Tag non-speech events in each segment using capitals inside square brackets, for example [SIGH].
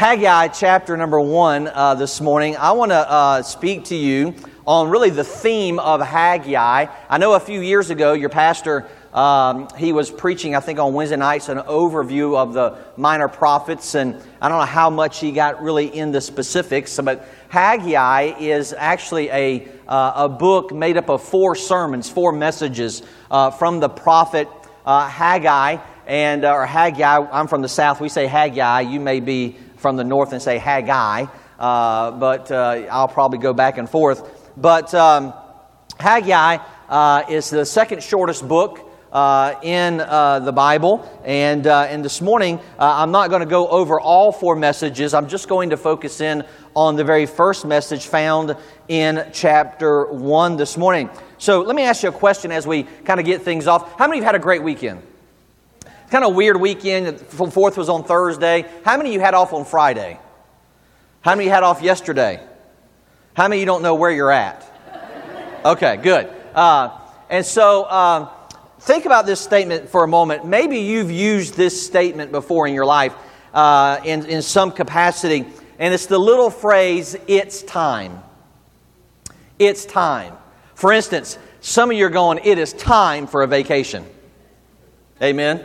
Haggai chapter number one uh, this morning. I want to uh, speak to you on really the theme of Haggai. I know a few years ago your pastor um, he was preaching, I think, on Wednesday nights an overview of the minor prophets, and I don't know how much he got really into specifics, but Haggai is actually a, uh, a book made up of four sermons, four messages uh, from the prophet uh, Haggai, and uh, or Haggai. I'm from the south. We say Haggai. You may be from the north and say Haggai, uh, but uh, I'll probably go back and forth. But um, Haggai is the second shortest book uh, in uh, the Bible. And, uh, and this morning, uh, I'm not going to go over all four messages. I'm just going to focus in on the very first message found in chapter 1 this morning. So let me ask you a question as we kind of get things off. How many of you had a great weekend? Kind of weird weekend. Fourth was on Thursday. How many of you had off on Friday? How many you had off yesterday? How many of you don't know where you're at? Okay, good. Uh, and so, um, think about this statement for a moment. Maybe you've used this statement before in your life uh, in, in some capacity, and it's the little phrase, it's time. It's time. For instance, some of you are going, it is time for a vacation. Amen.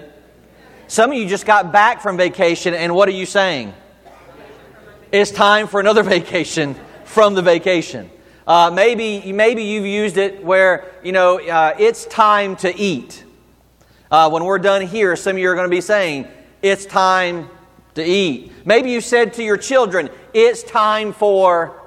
Some of you just got back from vacation, and what are you saying? It's time for another [LAUGHS] vacation from the vacation. Uh, maybe, maybe you've used it where, you know, uh, it's time to eat. Uh, when we're done here, some of you are going to be saying, it's time to eat. Maybe you said to your children, it's time for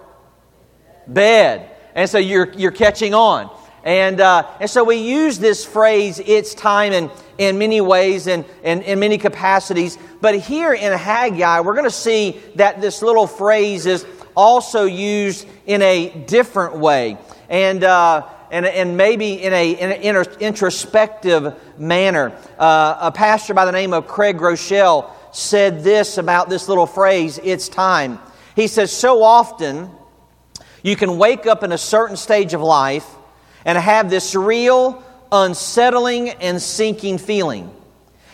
bed. And so you're, you're catching on. And, uh, and so we use this phrase, it's time, in, in many ways and in, many capacities. But here in Haggai, we're going to see that this little phrase is also used in a different way. And, uh, and, and maybe in, a, in an introspective manner. Uh, a pastor by the name of Craig Groeschel said this about this little phrase, it's time. He says, So often you can wake up in a certain stage of life and have this real, unsettling, and sinking feeling.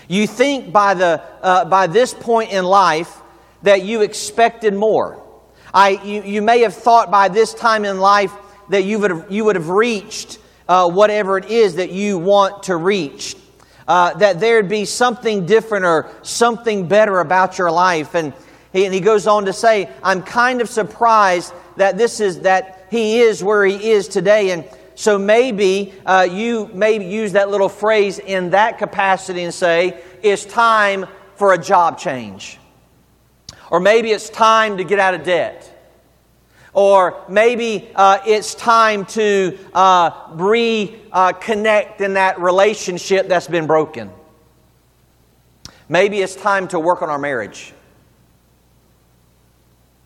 You think by, the, uh, by this point in life that you expected more. I, you, you may have thought by this time in life that you would have, you would have reached uh, whatever it is that you want to reach. Uh, that there'd be something different or something better about your life. And he, and he goes on to say, I'm kind of surprised that this is that he is where he is today. And so maybe uh, you may use that little phrase in that capacity and say, it's time for a job change. Or maybe it's time to get out of debt. Or maybe uh, it's time to uh, reconnect in that relationship that's been broken. Maybe it's time to work on our marriage.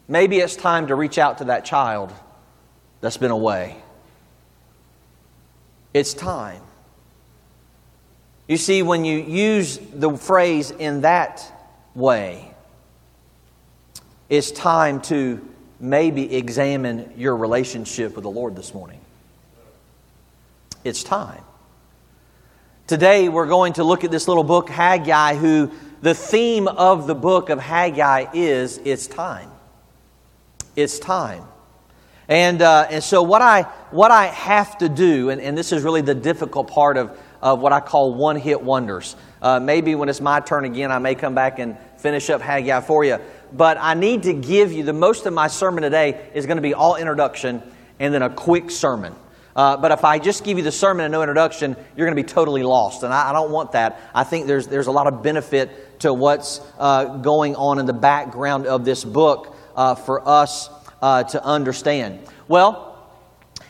Maybe it's time to reach out to that child that's been away. It's time. You see, when you use the phrase in that way, it's time to maybe examine your relationship with the Lord this morning. It's time. Today, we're going to look at this little book, Haggai, who the theme of the book of Haggai is it's time. It's time. And, uh, and so, what I, what I have to do, and, and this is really the difficult part of, of what I call one hit wonders. Uh, maybe when it's my turn again, I may come back and finish up Haggai for you but I need to give you the most of my sermon today is going to be all introduction and then a quick sermon. Uh, but if I just give you the sermon and no introduction, you're going to be totally lost. And I, I, don't want that. I think there's, there's a lot of benefit to what's uh, going on in the background of this book uh, for us uh, to understand. Well,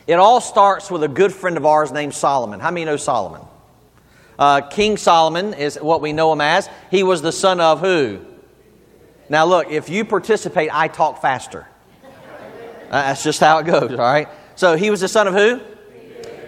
it all starts with a good friend of ours named Solomon. How many know Solomon? Uh, King Solomon is what we know him as. He was the son of who? Now, look, if you participate, I talk faster. Uh, that's just how it goes, all right? So he was the son of who?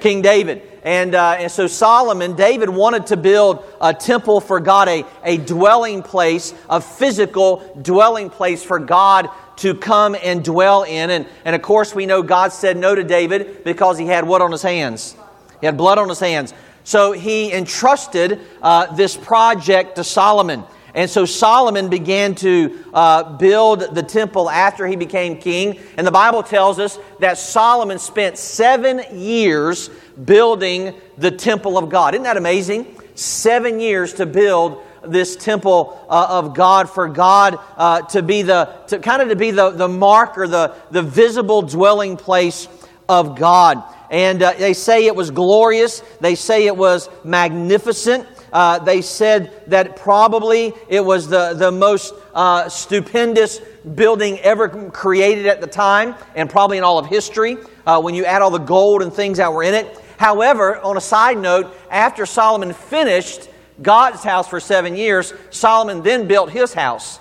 King David. And, uh, and so Solomon, David wanted to build a temple for God, a, a dwelling place, a physical dwelling place for God to come and dwell in. And, and of course, we know God said no to David because he had what on his hands? He had blood on his hands. So he entrusted uh, this project to Solomon. And so Solomon began to uh, build the temple after he became king. And the Bible tells us that Solomon spent seven years building the temple of God. Isn't that amazing? Seven years to build this temple uh, of God for God uh, to be the to kind of to be the, the marker, the, the visible dwelling place of God. And uh, they say it was glorious. They say it was magnificent. Uh, they said that probably it was the, the most uh, stupendous building ever created at the time, and probably in all of history, uh, when you add all the gold and things that were in it. However, on a side note, after Solomon finished God's house for seven years, Solomon then built his house.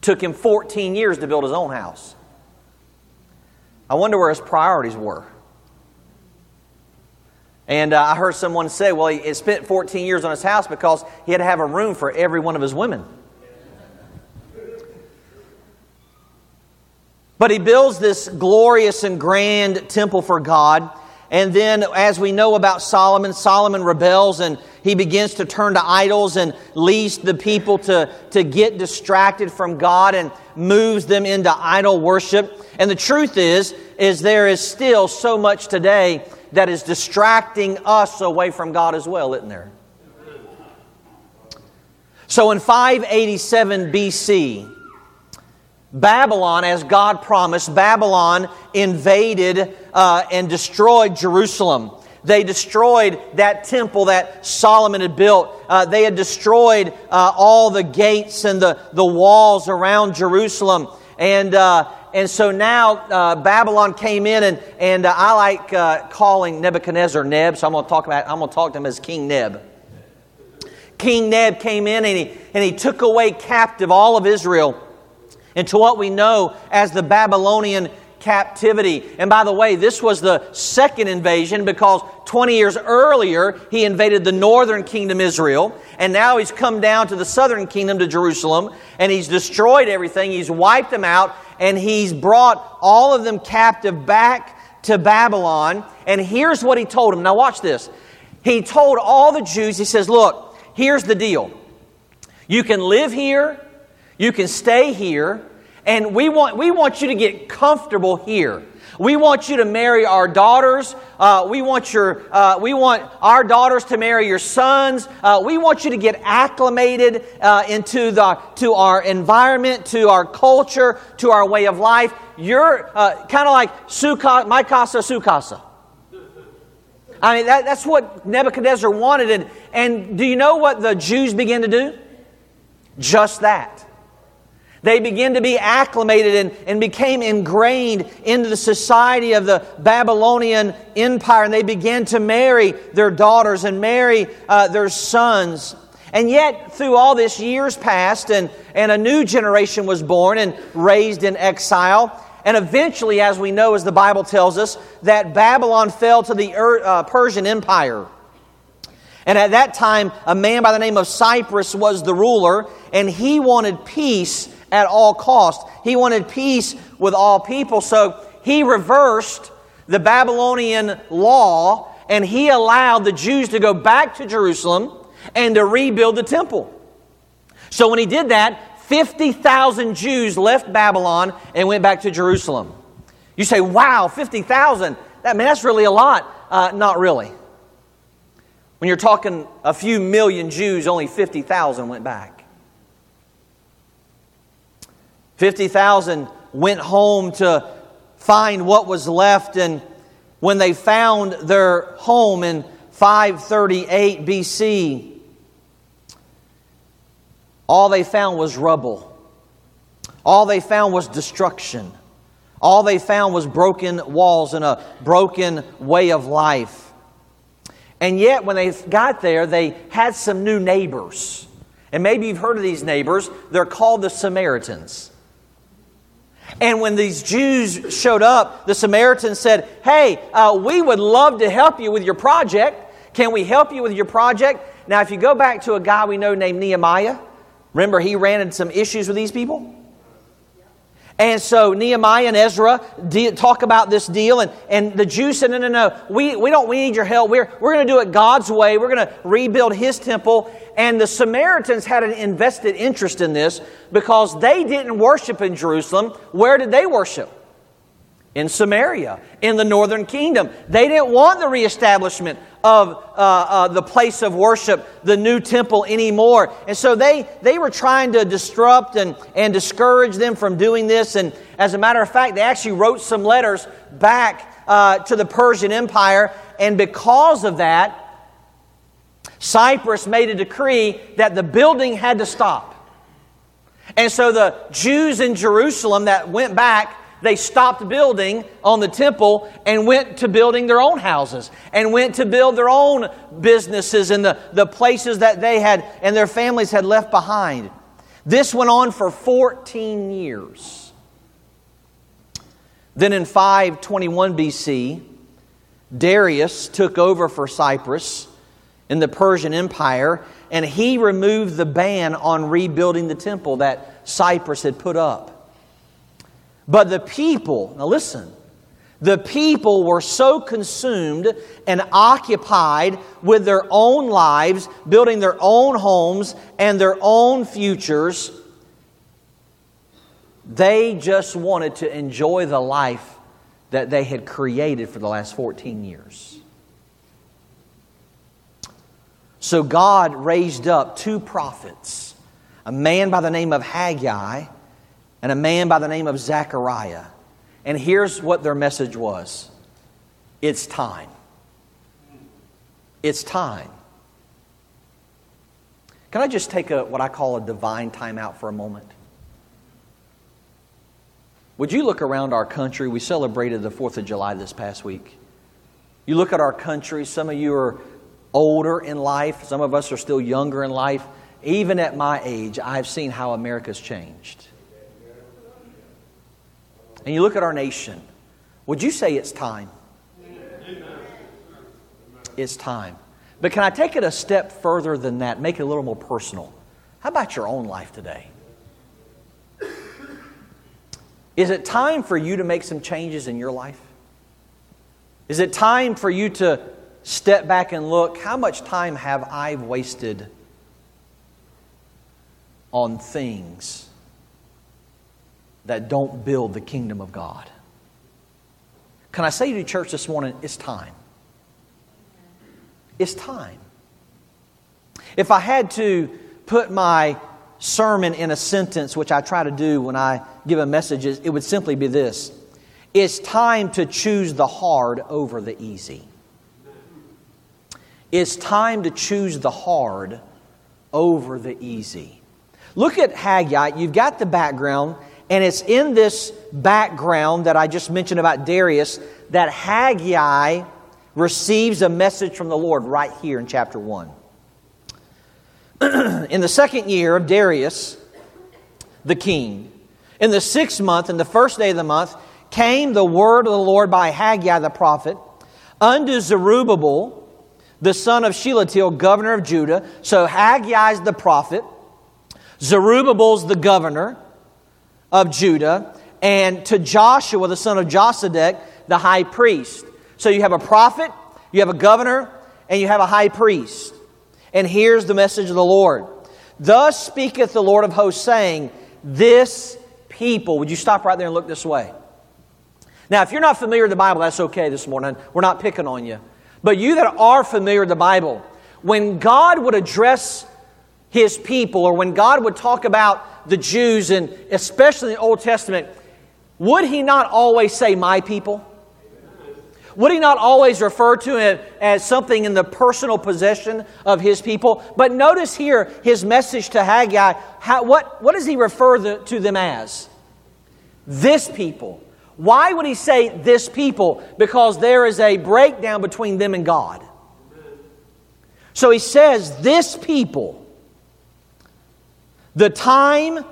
Took him 14 years to build his own house. I wonder where his priorities were. And uh, I heard someone say, well, he spent 14 years on his house because he had to have a room for every one of his women. But he builds this glorious and grand temple for God. And then, as we know about Solomon, Solomon rebels and he begins to turn to idols and leads the people to, to get distracted from God and moves them into idol worship. And the truth is, is there is still so much today that is distracting us away from God as well, isn't there? So in 587 BC, Babylon, as God promised, Babylon invaded uh, and destroyed Jerusalem. They destroyed that temple that Solomon had built. Uh, they had destroyed uh, all the gates and the, the walls around Jerusalem. And, uh, and so now uh, Babylon came in, and, and uh, I like uh, calling Nebuchadnezzar Neb, so I'm going to talk about I'm going to talk to him as King Neb. King Neb came in and he, and he took away captive all of Israel into what we know as the Babylonian captivity. And by the way, this was the second invasion because 20 years earlier he invaded the northern kingdom Israel, and now he's come down to the southern kingdom to Jerusalem, and he's destroyed everything. He's wiped them out, and he's brought all of them captive back to Babylon. And here's what he told them. Now, watch this. He told all the Jews, he says, Look, here's the deal. You can live here, you can stay here, and we want, we want you to get comfortable here. We want you to marry our daughters. Uh, we, want your, uh, we want our daughters to marry your sons. Uh, we want you to get acclimated uh, into the, to our environment, to our culture, to our way of life. You're uh, kind of like suka, my casa, su casa. I mean, that, that's what Nebuchadnezzar wanted. And, and do you know what the Jews began to do? Just that. They began to be acclimated and, and became ingrained into the society of the Babylonian Empire, and they began to marry their daughters and marry uh, their sons. And yet, through all this years passed, and, and a new generation was born and raised in exile. And eventually, as we know, as the Bible tells us, that Babylon fell to the uh, Persian Empire. And at that time, a man by the name of Cyrus was the ruler, and he wanted peace at all cost. He wanted peace with all people. So he reversed the Babylonian law and he allowed the Jews to go back to Jerusalem and to rebuild the temple. So when he did that, 50,000 Jews left Babylon and went back to Jerusalem. You say, wow, 50,000. That, man, that's really a lot. Uh, not really. When you're talking a few million Jews, only 50,000 went back. 50,000 went home to find what was left, and when they found their home in 538 BC, all they found was rubble. All they found was destruction. All they found was broken walls and a broken way of life. And yet, when they got there, they had some new neighbors. And maybe you've heard of these neighbors. They're called the Samaritans. And when these Jews showed up, the Samaritans said, Hey, uh, we would love to help you with your project. Can we help you with your project? Now, if you go back to a guy we know named Nehemiah, remember he ran into some issues with these people? And so Nehemiah and Ezra talk about this deal, and, and the Jews said, No, no, no, we, we don't we need your help. We're, we're going to do it God's way. We're going to rebuild his temple. And the Samaritans had an invested interest in this because they didn't worship in Jerusalem. Where did they worship? In Samaria, in the northern kingdom. They didn't want the reestablishment of uh, uh, the place of worship, the new temple anymore. And so they, they were trying to disrupt and, and discourage them from doing this. And as a matter of fact, they actually wrote some letters back uh, to the Persian Empire. And because of that, Cyrus made a decree that the building had to stop. And so the Jews in Jerusalem that went back they stopped building on the temple and went to building their own houses and went to build their own businesses in the, the places that they had and their families had left behind. This went on for 14 years. Then in 521 BC, Darius took over for Cyrus in the Persian Empire, and he removed the ban on rebuilding the temple that Cyrus had put up. But the people, now listen, the people were so consumed and occupied with their own lives, building their own homes and their own futures, they just wanted to enjoy the life that they had created for the last 14 years. So God raised up two prophets a man by the name of Haggai and a man by the name of Zechariah. And here's what their message was it's time. It's time. Can I just take a, what I call a divine timeout for a moment? Would you look around our country? We celebrated the 4th of July this past week. You look at our country, some of you are older in life, some of us are still younger in life. Even at my age, I've seen how America's changed and you look at our nation, would you say it's time? It's time. But can I take it a step further than that, make it a little more personal? How about your own life today? Is it time for you to make some changes in your life? Is it time for you to step back and look how much time have I wasted on things that don't build the kingdom of God. Can I say to church, this morning, it's time. It's time. If I had to put my sermon in a sentence, which I try to do when I give a message, it would simply be this It's time to choose the hard over the easy. It's time to choose the hard over the easy. Look at Haggai. You've got the background. And it's in this background that I just mentioned about Darius that Haggai receives a message from the Lord right here in chapter 1. [CLEARS THROAT] in the second year of Darius, the king, in the sixth month, in the first day of the month, came the word of the Lord by Haggai the prophet unto Zerubbabel, the son of Shealtiel, governor of Judah. So Haggai's the prophet, Zerubbabel's the governor of Judah, and to Joshua, the son of Josedech, the high priest. So you have a prophet, you have a governor, and you have a high priest. And here's the message of the Lord Thus speaketh the Lord of hosts, saying, This people, would you stop right there and look this way? Now, if you're not familiar with the Bible, that's okay this morning. We're not picking on you. But you that are familiar with the Bible, when God would address his people, or when God would talk about the Jews, and especially in the Old Testament, would he not always say, My people? Would he not always refer to it as something in the personal possession of his people? But notice here his message to Haggai. How, what, what does he refer the, to them as? This people. Why would he say this people? Because there is a breakdown between them and God. So he says, This people the time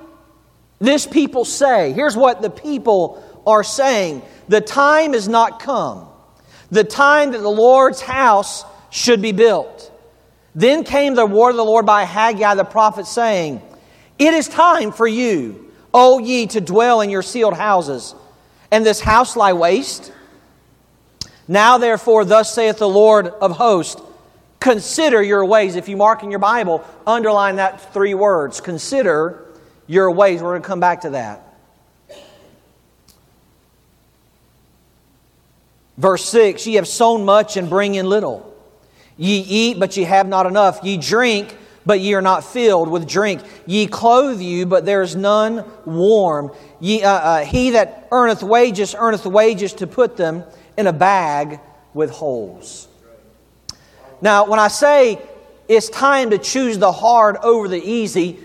this people say, here's what the people are saying the time is not come. The time that the Lord's house should be built. Then came the word of the Lord by Haggai the prophet, saying, It is time for you, O ye to dwell in your sealed houses, and this house lie waste? Now, therefore, thus saith the Lord of hosts Consider your ways. If you mark in your Bible, underline that three words consider your ways. We're going to come back to that. Verse 6 Ye have sown much and bring in little. Ye eat, but ye have not enough. Ye drink, but ye are not filled with drink. Ye clothe you, but there is none warm. Ye, uh, uh, he that earneth wages, earneth wages to put them in a bag with holes. Now, when I say it's time to choose the hard over the easy,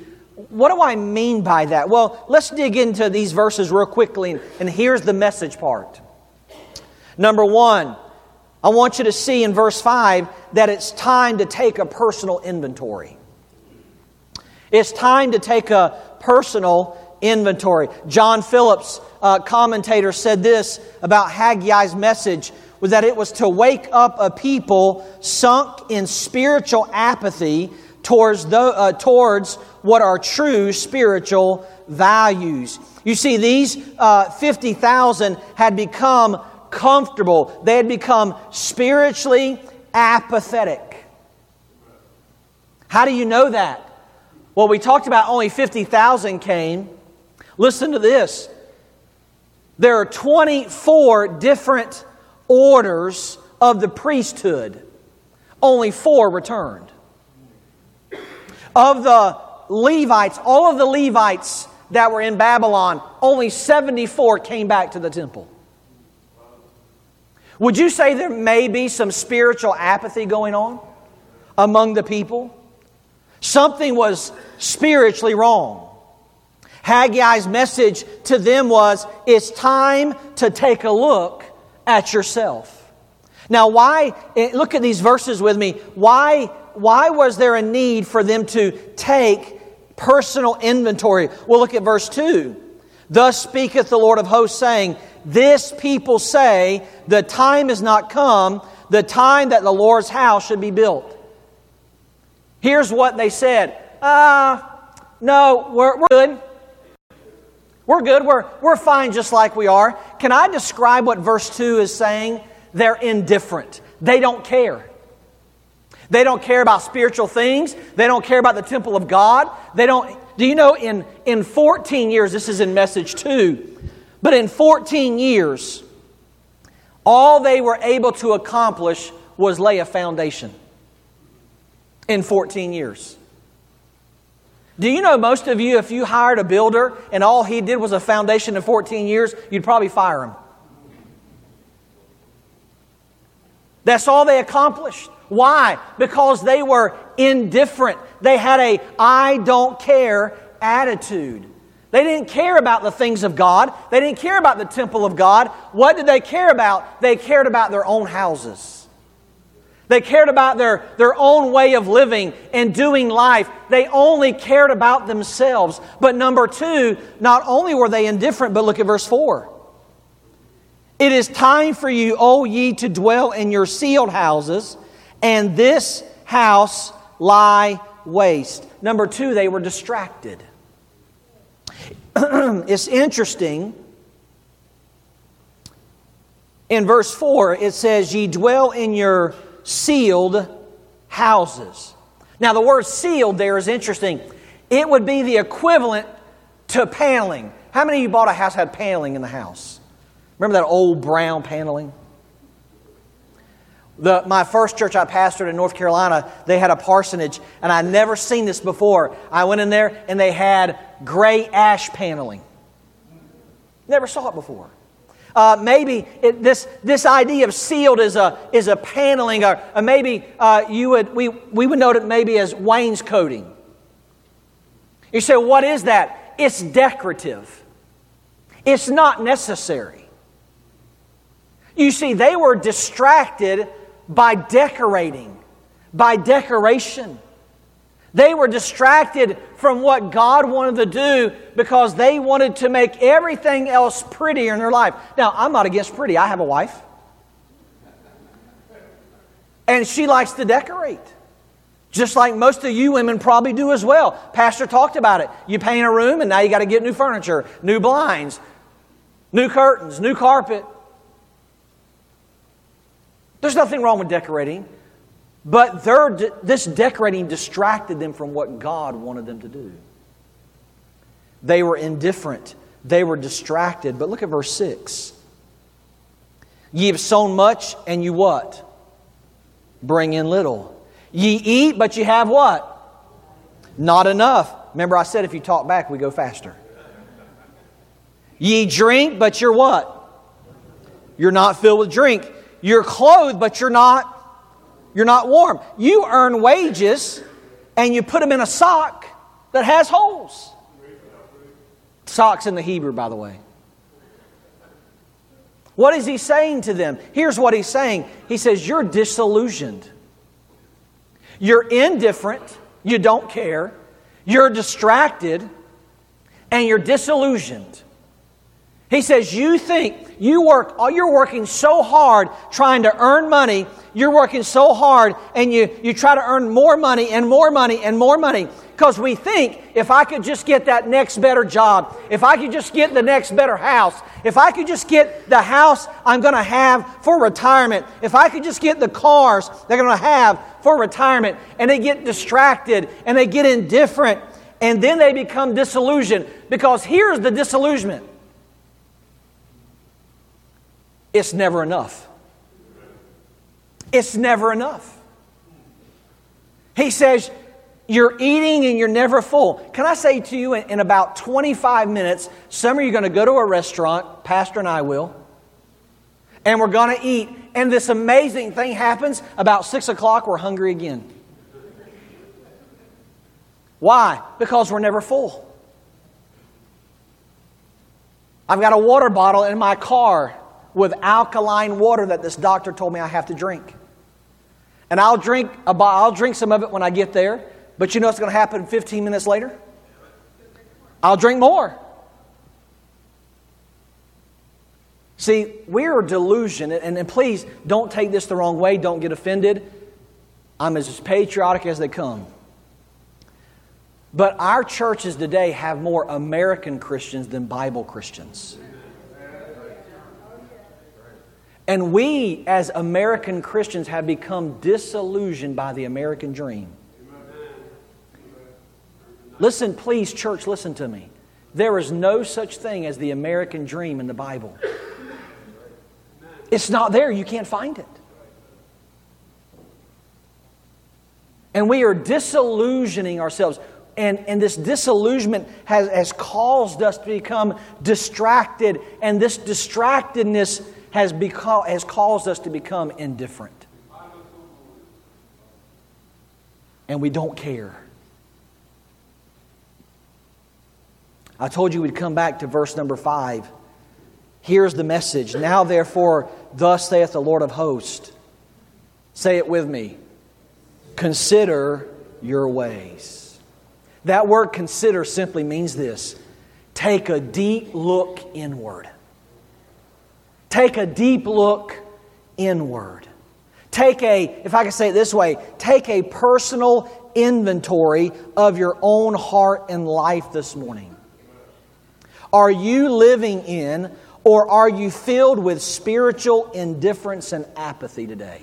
what do I mean by that? Well, let's dig into these verses real quickly, and here's the message part. Number one, I want you to see in verse 5 that it's time to take a personal inventory. It's time to take a personal inventory. John Phillips, uh, commentator, said this about Haggai's message was that it was to wake up a people sunk in spiritual apathy towards, the, uh, towards what are true spiritual values. You see, these uh, 50,000 had become comfortable, they had become spiritually apathetic. How do you know that? Well, we talked about only 50,000 came. Listen to this. There are 24 different orders of the priesthood. Only four returned. Of the Levites, all of the Levites that were in Babylon, only 74 came back to the temple. Would you say there may be some spiritual apathy going on among the people? Something was spiritually wrong. Haggai's message to them was it's time to take a look at yourself. Now, why, eh, look at these verses with me. Why, why was there a need for them to take personal inventory? Well, look at verse 2. Thus speaketh the Lord of hosts, saying, this people say, The time is not come, the time that the Lord's house should be built. Here's what they said Ah, uh, no, we're, we're good. We're good. We're, we're fine just like we are. Can I describe what verse 2 is saying? They're indifferent. They don't care. They don't care about spiritual things. They don't care about the temple of God. They don't. Do you know in, in 14 years, this is in message 2, but in 14 years, all they were able to accomplish was lay a foundation. In 14 years. Do you know most of you, if you hired a builder and all he did was a foundation in 14 years, you'd probably fire him? That's all they accomplished. Why? Because they were indifferent. They had a I don't care attitude. They didn't care about the things of God. They didn't care about the temple of God. What did they care about? They cared about their own houses. They cared about their, their own way of living and doing life. They only cared about themselves. But number two, not only were they indifferent, but look at verse 4. It is time for you, O ye, to dwell in your sealed houses, and this house lie waste. Number two, they were distracted. [CLEARS THROAT] it's interesting. In verse 4, it says, Ye dwell in your sealed houses. Now, the word sealed there is interesting. It would be the equivalent to paneling. How many of you bought a house had paneling in the house? Remember that old brown paneling? The, my first church I pastored in North Carolina, they had a parsonage, and I'd never seen this before. I went in there, and they had gray ash paneling. Never saw it before. Uh, maybe it, this, this idea of sealed is a, is a paneling, or, or maybe uh, you would, we, we would note it maybe as wainscoting. You say, what is that? It's decorative, it's not necessary. You see, they were distracted by decorating, by decoration. They were distracted from what God wanted to do because they wanted to make everything else prettier in their life. Now, I'm not against pretty, I have a wife. And she likes to decorate. Just like most of you women probably do as well. Pastor talked about it. You paint a room and now you got to get new furniture, new blinds, new curtains, new carpet. There's nothing wrong with decorating, but this decorating distracted them from what God wanted them to do. They were indifferent, they were distracted. But look at verse 6. Ye have sown much, and you what? Bring in little. Ye eat, but you have what? Not enough. Remember, I said if you talk back, we go faster. Ye drink, but you're what? You're not filled with drink. You're clothed, but you're not you're not warm. You earn wages and you put them in a sock that has holes. Socks in the Hebrew, by the way. What is he saying to them? Here's what he's saying He says, You're disillusioned. You're indifferent. You don't care. You're distracted. And you're disillusioned. He says, You think you work, oh, you're working so hard trying to earn money. You're working so hard and you, you try to earn more money and more money and more money because we think if I could just get that next better job, if I could just get the next better house, if I could just get the house I'm going to have for retirement, if I could just get the cars they're going to have for retirement, and they get distracted and they get indifferent, and then they become disillusioned. Because here's the disillusionment it's never enough. It's never enough. He says, you're eating and you're never full. Can I say to you, in, in about 25 minutes, some of you are going to go to a restaurant, Pastor and I will, and we're going to eat. And this amazing thing happens about 6 o'clock, we're hungry again. Why? Because we're never full. I've got a water bottle in my car with alkaline water that this doctor told me I have to drink. And I'll drink, I'll drink some of it when I get there. But you know what's going to happen 15 minutes later? I'll drink more. See, we're delusion, and, and please don't take this the wrong way, don't get offended. I'm as patriotic as they come. But our churches today have more American Christians than Bible Christians. And we, as American Christians, have become disillusioned by the American dream. Listen, please, church, listen to me. There is no such thing as the American dream in the Bible. It's not there, you can't find it. And we are disillusioning ourselves. And, and this disillusionment has, has caused us to become distracted, and this distractedness has, become, has caused us to become indifferent. And we don't care. I told you we'd come back to verse number five. Here's the message. Now, therefore, thus saith the Lord of hosts. Say it with me. Consider your ways. That word consider simply means this take a deep look inward. Take a deep look inward. Take a, if I can say it this way, take a personal inventory of your own heart and life this morning. Are you living in or are you filled with spiritual indifference and apathy today?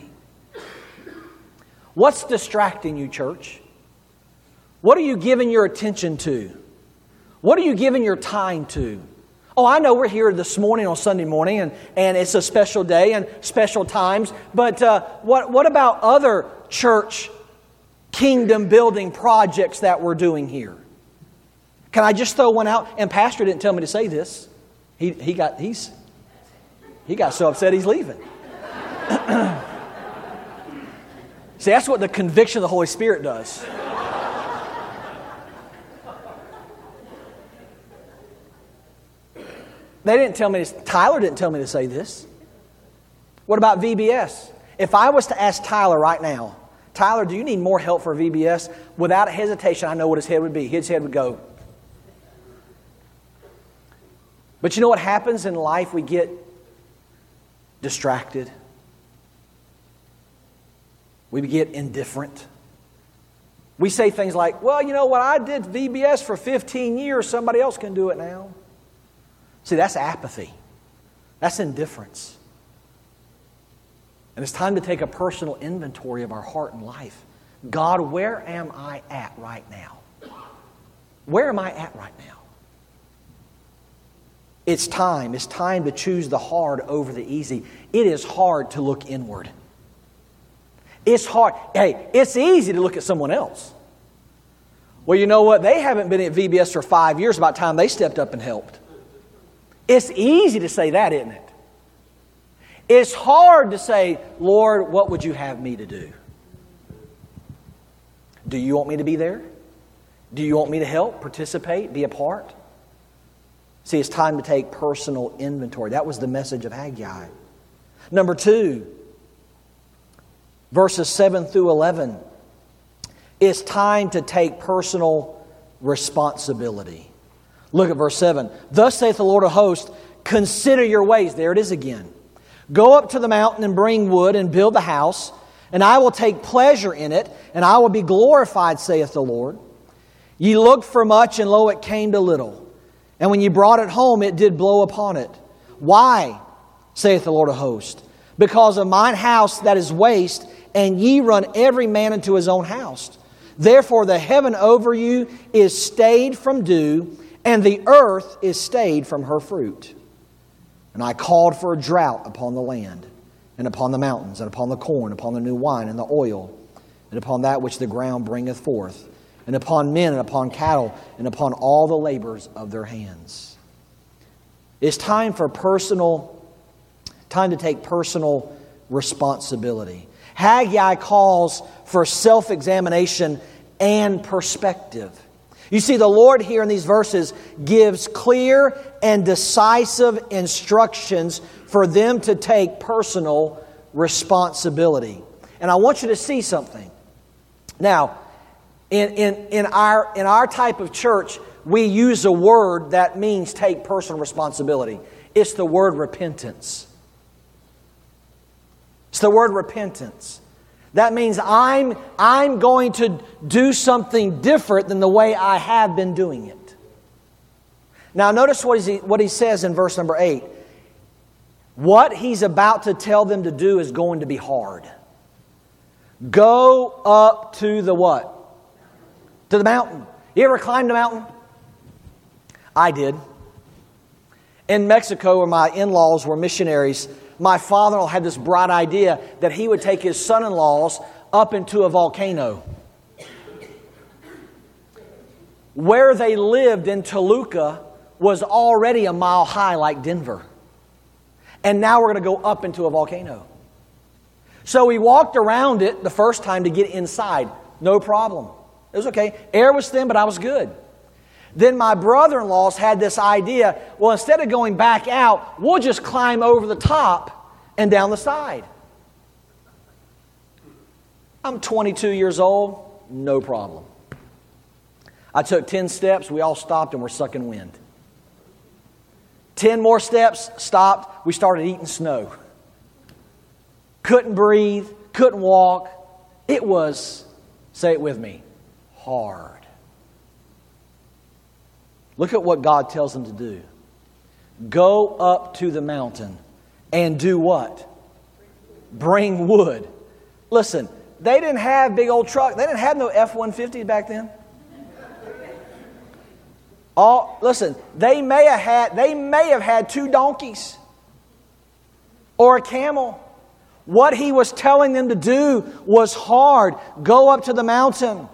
What's distracting you, church? What are you giving your attention to? What are you giving your time to? Oh, I know we're here this morning on Sunday morning and, and it's a special day and special times, but uh, what, what about other church kingdom building projects that we're doing here? Can I just throw one out? And Pastor didn't tell me to say this. He, he, got, he's, he got so upset he's leaving. [CLEARS THROAT] See, that's what the conviction of the Holy Spirit does. They didn't tell me this. Tyler didn't tell me to say this. What about VBS? If I was to ask Tyler right now, Tyler, do you need more help for VBS? Without hesitation, I know what his head would be. His head would go, But you know what happens in life? We get distracted, we get indifferent, We say things like, well, you know what, I did VBS for 15 years, somebody else can do it now. See, that's apathy, that's indifference. And it's time to take a personal inventory of our heart and life. God, where am I at right now? Where am I at right now? It's time. It's time to choose the hard over the easy. It is hard to look inward. It's hard. Hey, it's easy to look at someone else. Well, you know what? They haven't been at VBS for five years, about time they stepped up and helped. It's easy to say that, isn't it? It's hard to say, Lord, what would you have me to do? Do you want me to be there? Do you want me to help, participate, be a part? See, it's time to take personal inventory. That was the message of Haggai. Number two, verses 7 through 11. It's time to take personal responsibility. Look at verse 7. Thus saith the Lord of hosts, consider your ways. There it is again. Go up to the mountain and bring wood and build the house, and I will take pleasure in it, and I will be glorified, saith the Lord. Ye looked for much, and lo, it came to little. And when ye brought it home, it did blow upon it. Why, saith the Lord of hosts? Because of mine house that is waste, and ye run every man into his own house. Therefore, the heaven over you is stayed from dew, and the earth is stayed from her fruit. And I called for a drought upon the land, and upon the mountains, and upon the corn, upon the new wine, and the oil, and upon that which the ground bringeth forth and upon men and upon cattle and upon all the labors of their hands. It's time for personal, time to take personal responsibility. Haggai calls for self examination and perspective. You see, the Lord here in these verses gives clear and decisive instructions for them to take personal responsibility. And I want you to see something. Now, in, in, in, our, in our type of church, we use a word that means take personal responsibility. It's the word repentance. It's the word repentance. That means I'm, I'm going to do something different than the way I have been doing it. Now, notice what he, what he says in verse number 8. What he's about to tell them to do is going to be hard. Go up to the what? to the mountain. You ever climbed a mountain? I did. In Mexico, where my in laws were missionaries, my father in law had this bright idea that he would take his son in laws up into a volcano. Where they lived in Toluca was already a mile high, like Denver. And now we're going to go up into a volcano. So we walked around it the first time to get inside. No problem. It was okay. Air was thin, but I was good. Then my brother in laws had this idea well, instead of going back out, we'll just climb over the top and down the side. I'm 22 years old, no problem. I took 10 steps, we all stopped and we're sucking wind. 10 more steps, stopped, we started eating snow. Couldn't breathe, couldn't walk. It was, say it with me, hard. Look at what God tells them to do. Go up to the mountain and do what? Bring wood. Listen, they didn't have big old truck. They didn't have no F 150s back then. All, listen, they may have had they may have had two donkeys or a camel. What he was telling them to do was hard. Go up to the mountain.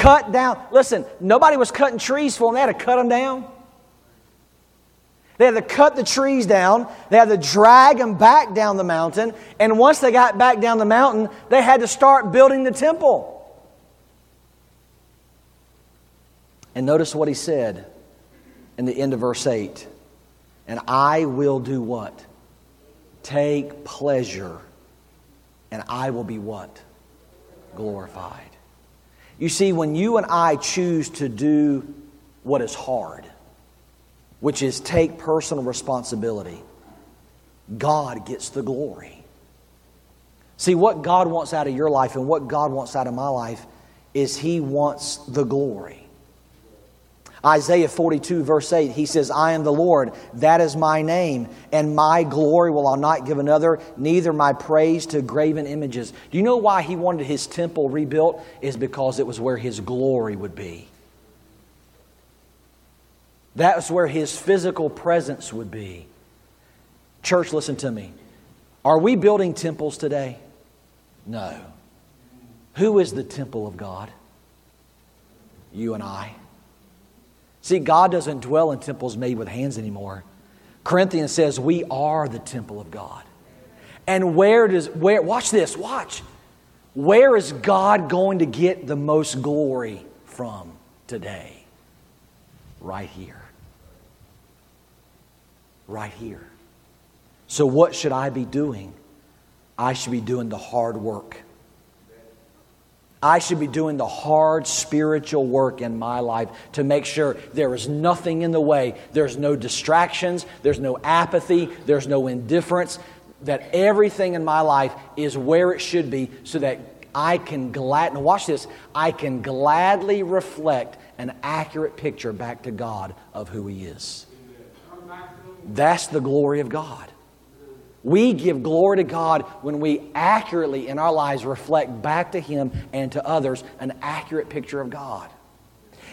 Cut down. Listen, nobody was cutting trees for them. They had to cut them down. They had to cut the trees down. They had to drag them back down the mountain. And once they got back down the mountain, they had to start building the temple. And notice what he said in the end of verse 8. And I will do what? Take pleasure. And I will be what? Glorified. You see, when you and I choose to do what is hard, which is take personal responsibility, God gets the glory. See, what God wants out of your life and what God wants out of my life is he wants the glory. Isaiah 42, verse 8, he says, I am the Lord, that is my name, and my glory will I not give another, neither my praise to graven images. Do you know why he wanted his temple rebuilt? Is because it was where his glory would be. That was where his physical presence would be. Church, listen to me. Are we building temples today? No. Who is the temple of God? You and I. See, God doesn't dwell in temples made with hands anymore. Corinthians says we are the temple of God. And where does, where, watch this, watch. Where is God going to get the most glory from today? Right here. Right here. So, what should I be doing? I should be doing the hard work I should be doing the hard spiritual work in my life to make sure there is nothing in the way. There's no distractions, there's no apathy, there's no indifference, that everything in my life is where it should be so that I can glad now watch this, I can gladly reflect an accurate picture back to God of who he is. That's the glory of God. We give glory to God when we accurately in our lives reflect back to Him and to others an accurate picture of God.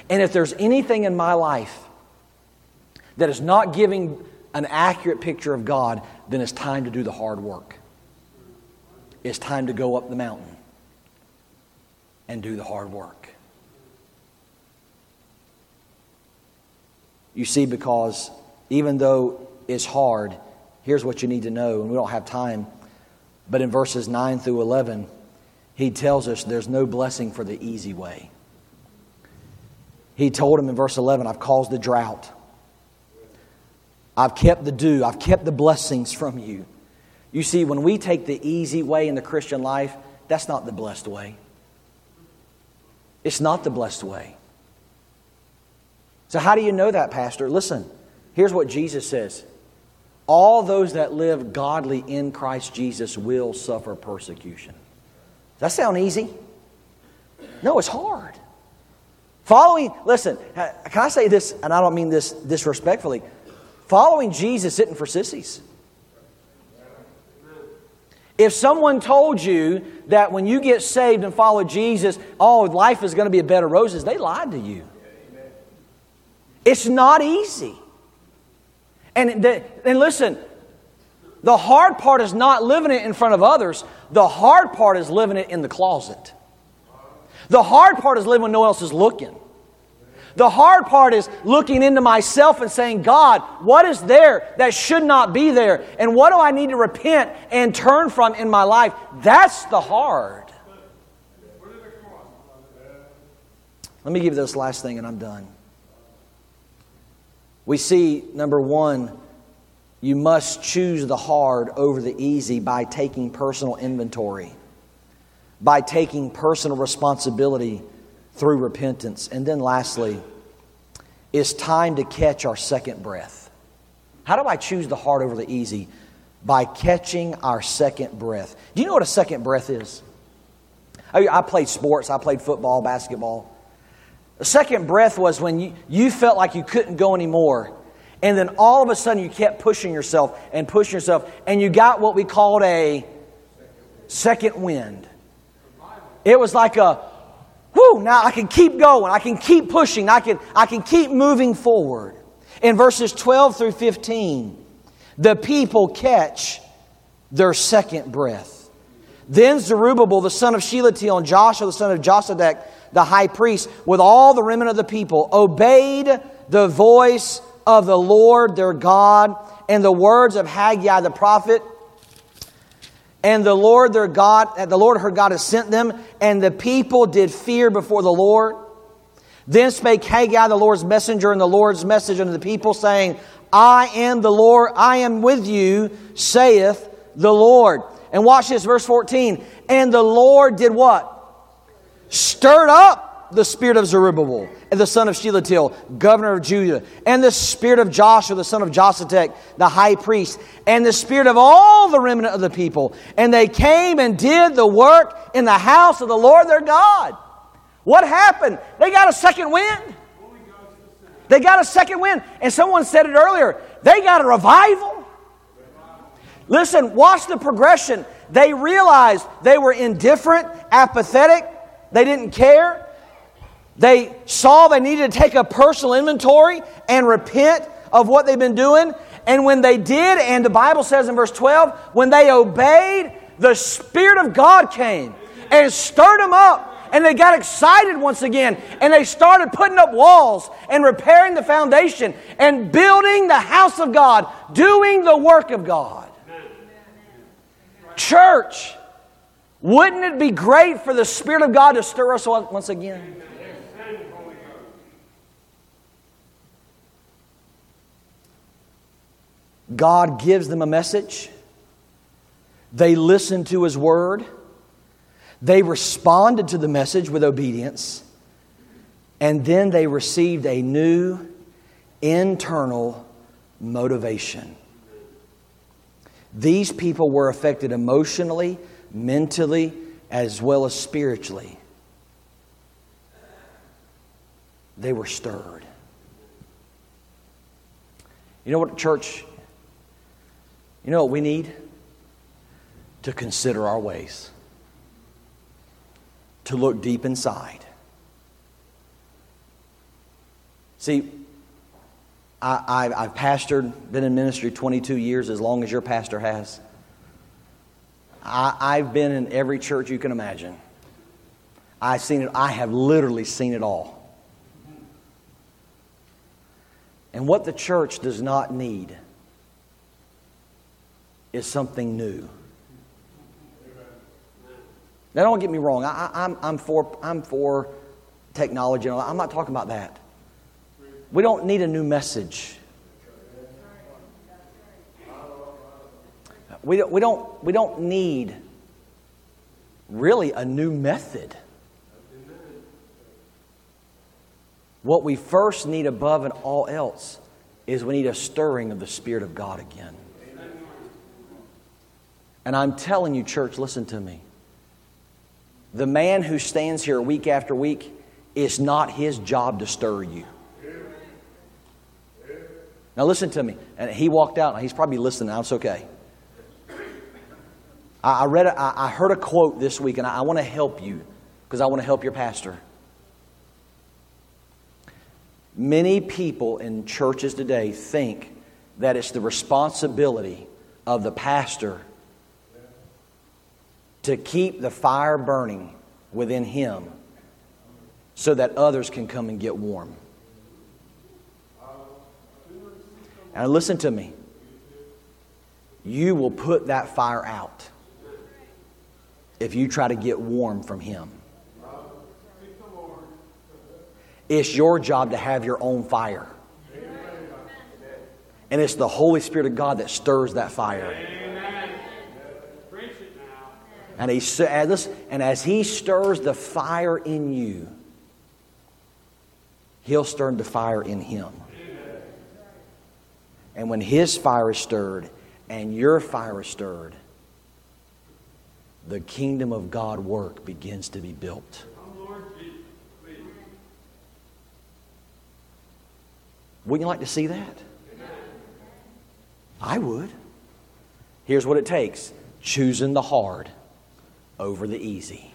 And if there's anything in my life that is not giving an accurate picture of God, then it's time to do the hard work. It's time to go up the mountain and do the hard work. You see, because even though it's hard, here's what you need to know, and we don't have time. But in verses 9 through 11, he tells us there's no blessing for the easy way. He told him in verse 11, I've caused the drought. I've kept the dew. I've kept the blessings from you. You see, when we take the easy way in the Christian life, that's not the blessed way. It's not the blessed way. So, how do you know that, Pastor? Listen, here's what Jesus says all those that live godly in Christ Jesus will suffer persecution. Does that sound easy? No, it's hard. Following, listen, can I say this, and I don't mean this disrespectfully. Following Jesus isn't for sissies. If someone told you that when you get saved and follow Jesus, oh, life is going to be a bed of roses, they lied to you. It's not easy. And, the, and listen, the hard part is not living it in front of others. The hard part is living it in the closet. The hard part is living when no one else is looking. The hard part is looking into myself and saying, God, what is there that should not be there? And what do I need to repent and turn from in my life? That's the hard. Let me give you this last thing and I'm done. We see, number one, you must choose the hard over the easy by taking personal inventory, by taking personal responsibility through repentance. And then, lastly, it's time to catch our second breath. How do I choose the hard over the easy? By catching our second breath. Do you know what a second breath is? I, played sports, I played football, basketball. The second breath was when you, you felt like you couldn't go anymore. And then all of a sudden you kept pushing yourself and pushing yourself, and you got what we called a second wind. It was like a, whoo, now I can keep going. I can keep pushing. I can, I can keep moving forward. In verses 12 through 15, the people catch their second breath. Then Zerubbabel, the son of Shealtiel, and Joshua, the son of Josedek, the high priest, with all the remnant of the people, obeyed the voice of the Lord their God and the words of Haggai the prophet. And the Lord their God, the Lord her God has sent them, and the people did fear before the Lord. Then spake Haggai, the Lord's messenger, and the Lord's message unto the people, saying, I am the Lord, I am with you, saith the Lord. And watch this, verse 14. And the Lord did what? Stirred up the spirit of Zerubbabel and the son of Shealtiel, governor of Judah, and the spirit of Joshua, the son of Josedek, the high priest, and the spirit of all the remnant of the people. And they came and did the work in the house of the Lord their God. What happened? They got a second wind. They got a second wind. And someone said it earlier they got a revival. Listen, watch the progression. They realized they were indifferent, apathetic, they didn't care. They saw they needed to take a personal inventory and repent of what they've been doing. And when they did, and the Bible says in verse 12, when they obeyed, the Spirit of God came and stirred them up. And they got excited once again. And they started putting up walls and repairing the foundation and building the house of God, doing the work of God. Church, wouldn't it be great for the Spirit of God to stir us once again? God gives them a message. They listened to His word. They responded to the message with obedience. And then they received a new internal motivation. These people were affected emotionally, mentally, as well as spiritually. They were stirred. You know what, church? You know what we need? To consider our ways, to look deep inside. See, I, have pastored, been in ministry 22 years, as long as your pastor has. I, I've been in every church you can imagine. I've seen it, I have literally seen it all. And what the church does not need is something new. Now, don't get me wrong. I, am I'm, for, I'm for technology. I'm not talking about that. We don't need a new message. We don't, we don't, we don't need really a new method. What we first need above and all else is we need a stirring of the Spirit of God again. And I'm telling you, church, listen to me. The man who stands here week after week, it's not his job to stir you. Now, listen to me. And he walked out, he's probably listening now. It's okay. I, read, a, I heard a quote this week, and I, I want to help you because I want to help your pastor. Many people in churches today think that it's the responsibility of the pastor to keep the fire burning within him so that others can come and get warm. And listen to me. You will put that fire out if you try to get warm from him. It's your job to have your own fire. And it's the Holy Spirit of God that stirs that fire. And, he, and as he stirs the fire in you, he'll stir the fire in him. And when his fire is stirred and your fire is stirred, the kingdom of God work begins to be built. Wouldn't you like to see that? I would. Here's what it takes choosing the hard over the easy.